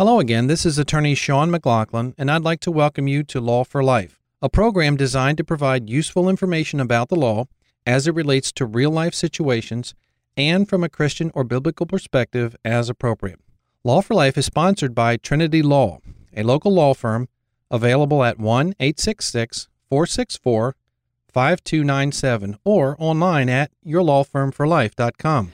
Hello again. This is attorney Sean McLaughlin, and I'd like to welcome you to Law for Life, a program designed to provide useful information about the law as it relates to real life situations and from a Christian or biblical perspective as appropriate. Law for Life is sponsored by Trinity Law, a local law firm available at 1 866 464 5297 or online at yourlawfirmforlife.com.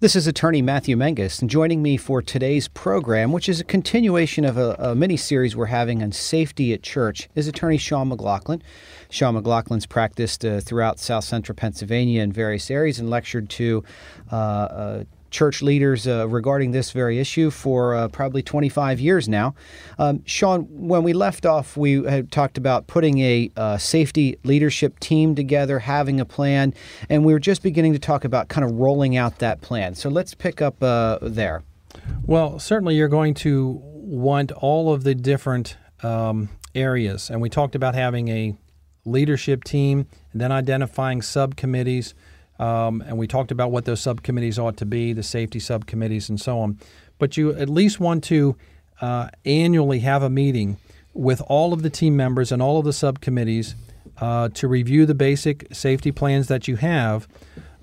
This is attorney Matthew Menges, and joining me for today's program, which is a continuation of a, a mini series we're having on safety at church, is attorney Sean McLaughlin. Sean McLaughlin's practiced uh, throughout South Central Pennsylvania in various areas and lectured to uh, uh, church leaders uh, regarding this very issue for uh, probably 25 years now. Um, Sean, when we left off, we had talked about putting a uh, safety leadership team together, having a plan, and we were just beginning to talk about kind of rolling out that plan. So let's pick up uh, there. Well, certainly you're going to want all of the different um, areas, and we talked about having a leadership team and then identifying subcommittees um, and we talked about what those subcommittees ought to be, the safety subcommittees, and so on. But you at least want to uh, annually have a meeting with all of the team members and all of the subcommittees uh, to review the basic safety plans that you have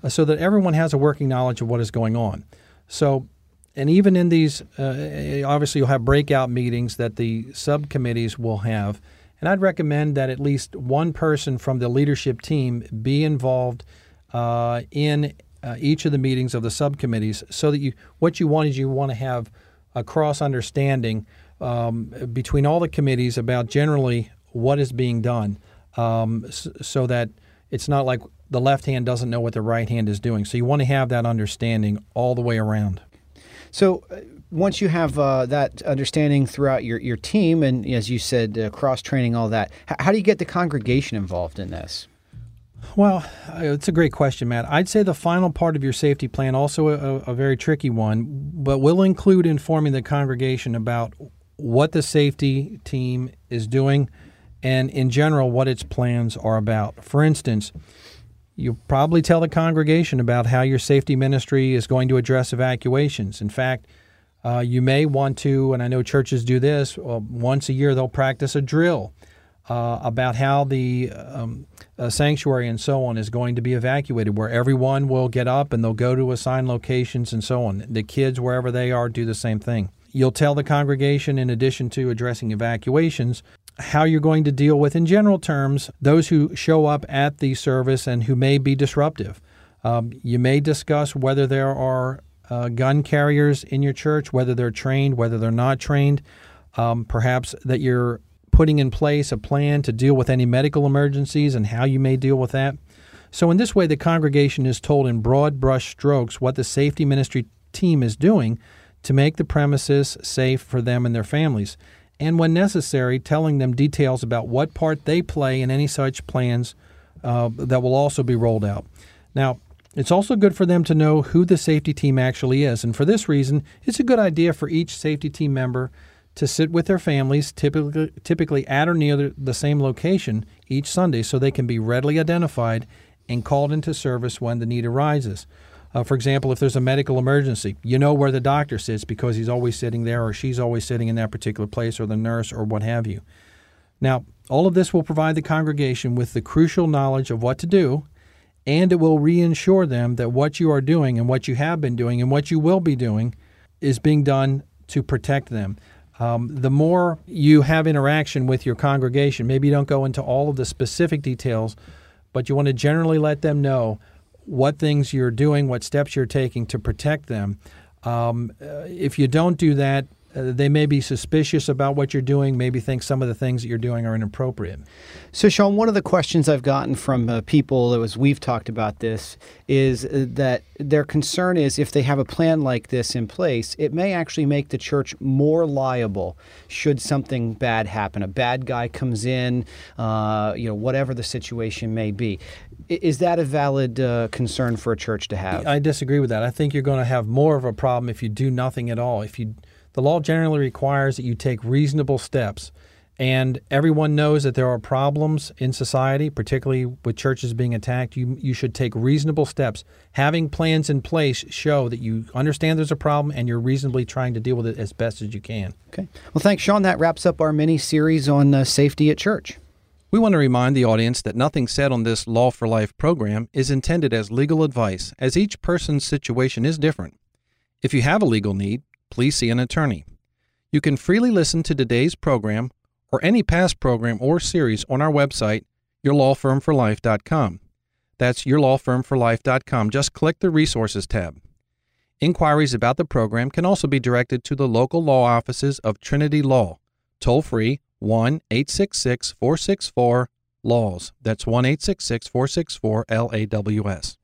uh, so that everyone has a working knowledge of what is going on. So, and even in these, uh, obviously, you'll have breakout meetings that the subcommittees will have. And I'd recommend that at least one person from the leadership team be involved uh, in uh, each of the meetings of the subcommittees so that you what you want is you want to have a cross understanding um, between all the committees about generally what is being done um, so that it's not like the left hand doesn't know what the right hand is doing. So you want to have that understanding all the way around. So uh, once you have uh, that understanding throughout your, your team, and as you said, uh, cross training, all that, how do you get the congregation involved in this? Well, uh, it's a great question, Matt. I'd say the final part of your safety plan, also a, a, very tricky one, but will include informing the congregation about what the safety team is doing and, in general, what its plans are about. For instance, you probably tell the congregation about how your safety ministry is going to address evacuations. In fact, uh, you may want to, and I know churches do this, uh, once a year they'll practice a drill uh, about how the um, uh, sanctuary and so on is going to be evacuated, where everyone will get up and they'll go to assigned locations and so on. The kids, wherever they are, do the same thing. You'll tell the congregation, in addition to addressing evacuations, how you're going to deal with, in general terms, those who show up at the service and who may be disruptive. Um, you may discuss whether there are uh, gun carriers in your church, whether they're trained, whether they're not trained. Um, perhaps that you're putting in place a plan to deal with any medical emergencies and how you may deal with that. So, in this way, the congregation is told in broad brush strokes what the safety ministry team is doing to make the premises safe for them and their families, and when necessary, telling them details about what part they play in any such plans uh, that will also be rolled out. Now, it's also good for them to know who the safety team actually is, and for this reason, it's a good idea for each safety team member to sit with their families, typically, typically at or near the same location each Sunday, so they can be readily identified and called into service when the need arises. Uh, for example, if there's a medical emergency, you know where the doctor sits because he's always sitting there or she's always sitting in that particular place, or the nurse, or what have you. Now, all of this will provide the congregation with the crucial knowledge of what to do, and it will reassure them that what you are doing and what you have been doing and what you will be doing is being done to protect them. Um, the more you have interaction with your congregation, maybe you don't go into all of the specific details, but you want to generally let them know what things you're doing, what steps you're taking to protect them. Um, uh, if you don't do that, uh, they may be suspicious about what you're doing, maybe think some of the things that you're doing are inappropriate. So, Sean, one of the questions I've gotten from uh, people as we've talked about this is uh, that their concern is if they have a plan like this in place, it may actually make the church more liable should something bad happen. A bad guy comes in, uh, you know, whatever the situation may be. Is that a valid uh, concern for a church to have? I disagree with that. I think you're going to have more of a problem if you do nothing at all. If you the law generally requires that you take reasonable steps. and everyone knows that there are problems in society, particularly with churches being attacked, you you should take reasonable steps. Having plans in place show that you understand there's a problem and you're reasonably trying to deal with it as best as you can. Okay. Well, thanks, Sean. That wraps up our mini series on uh, safety at church. We want to remind the audience that nothing said on this Law for Life program is intended as legal advice, as each person's situation is different. If you have a legal need, please see an attorney. You can freely listen to today's program or any past program or series on our website, yourlawfirmforlife.com. That's yourlawfirmforlife.com. Just click the Resources tab. Inquiries about the program can also be directed to the local law offices of Trinity Law, toll free 1 866 464 LAWS. That's 1 866 464 LAWS.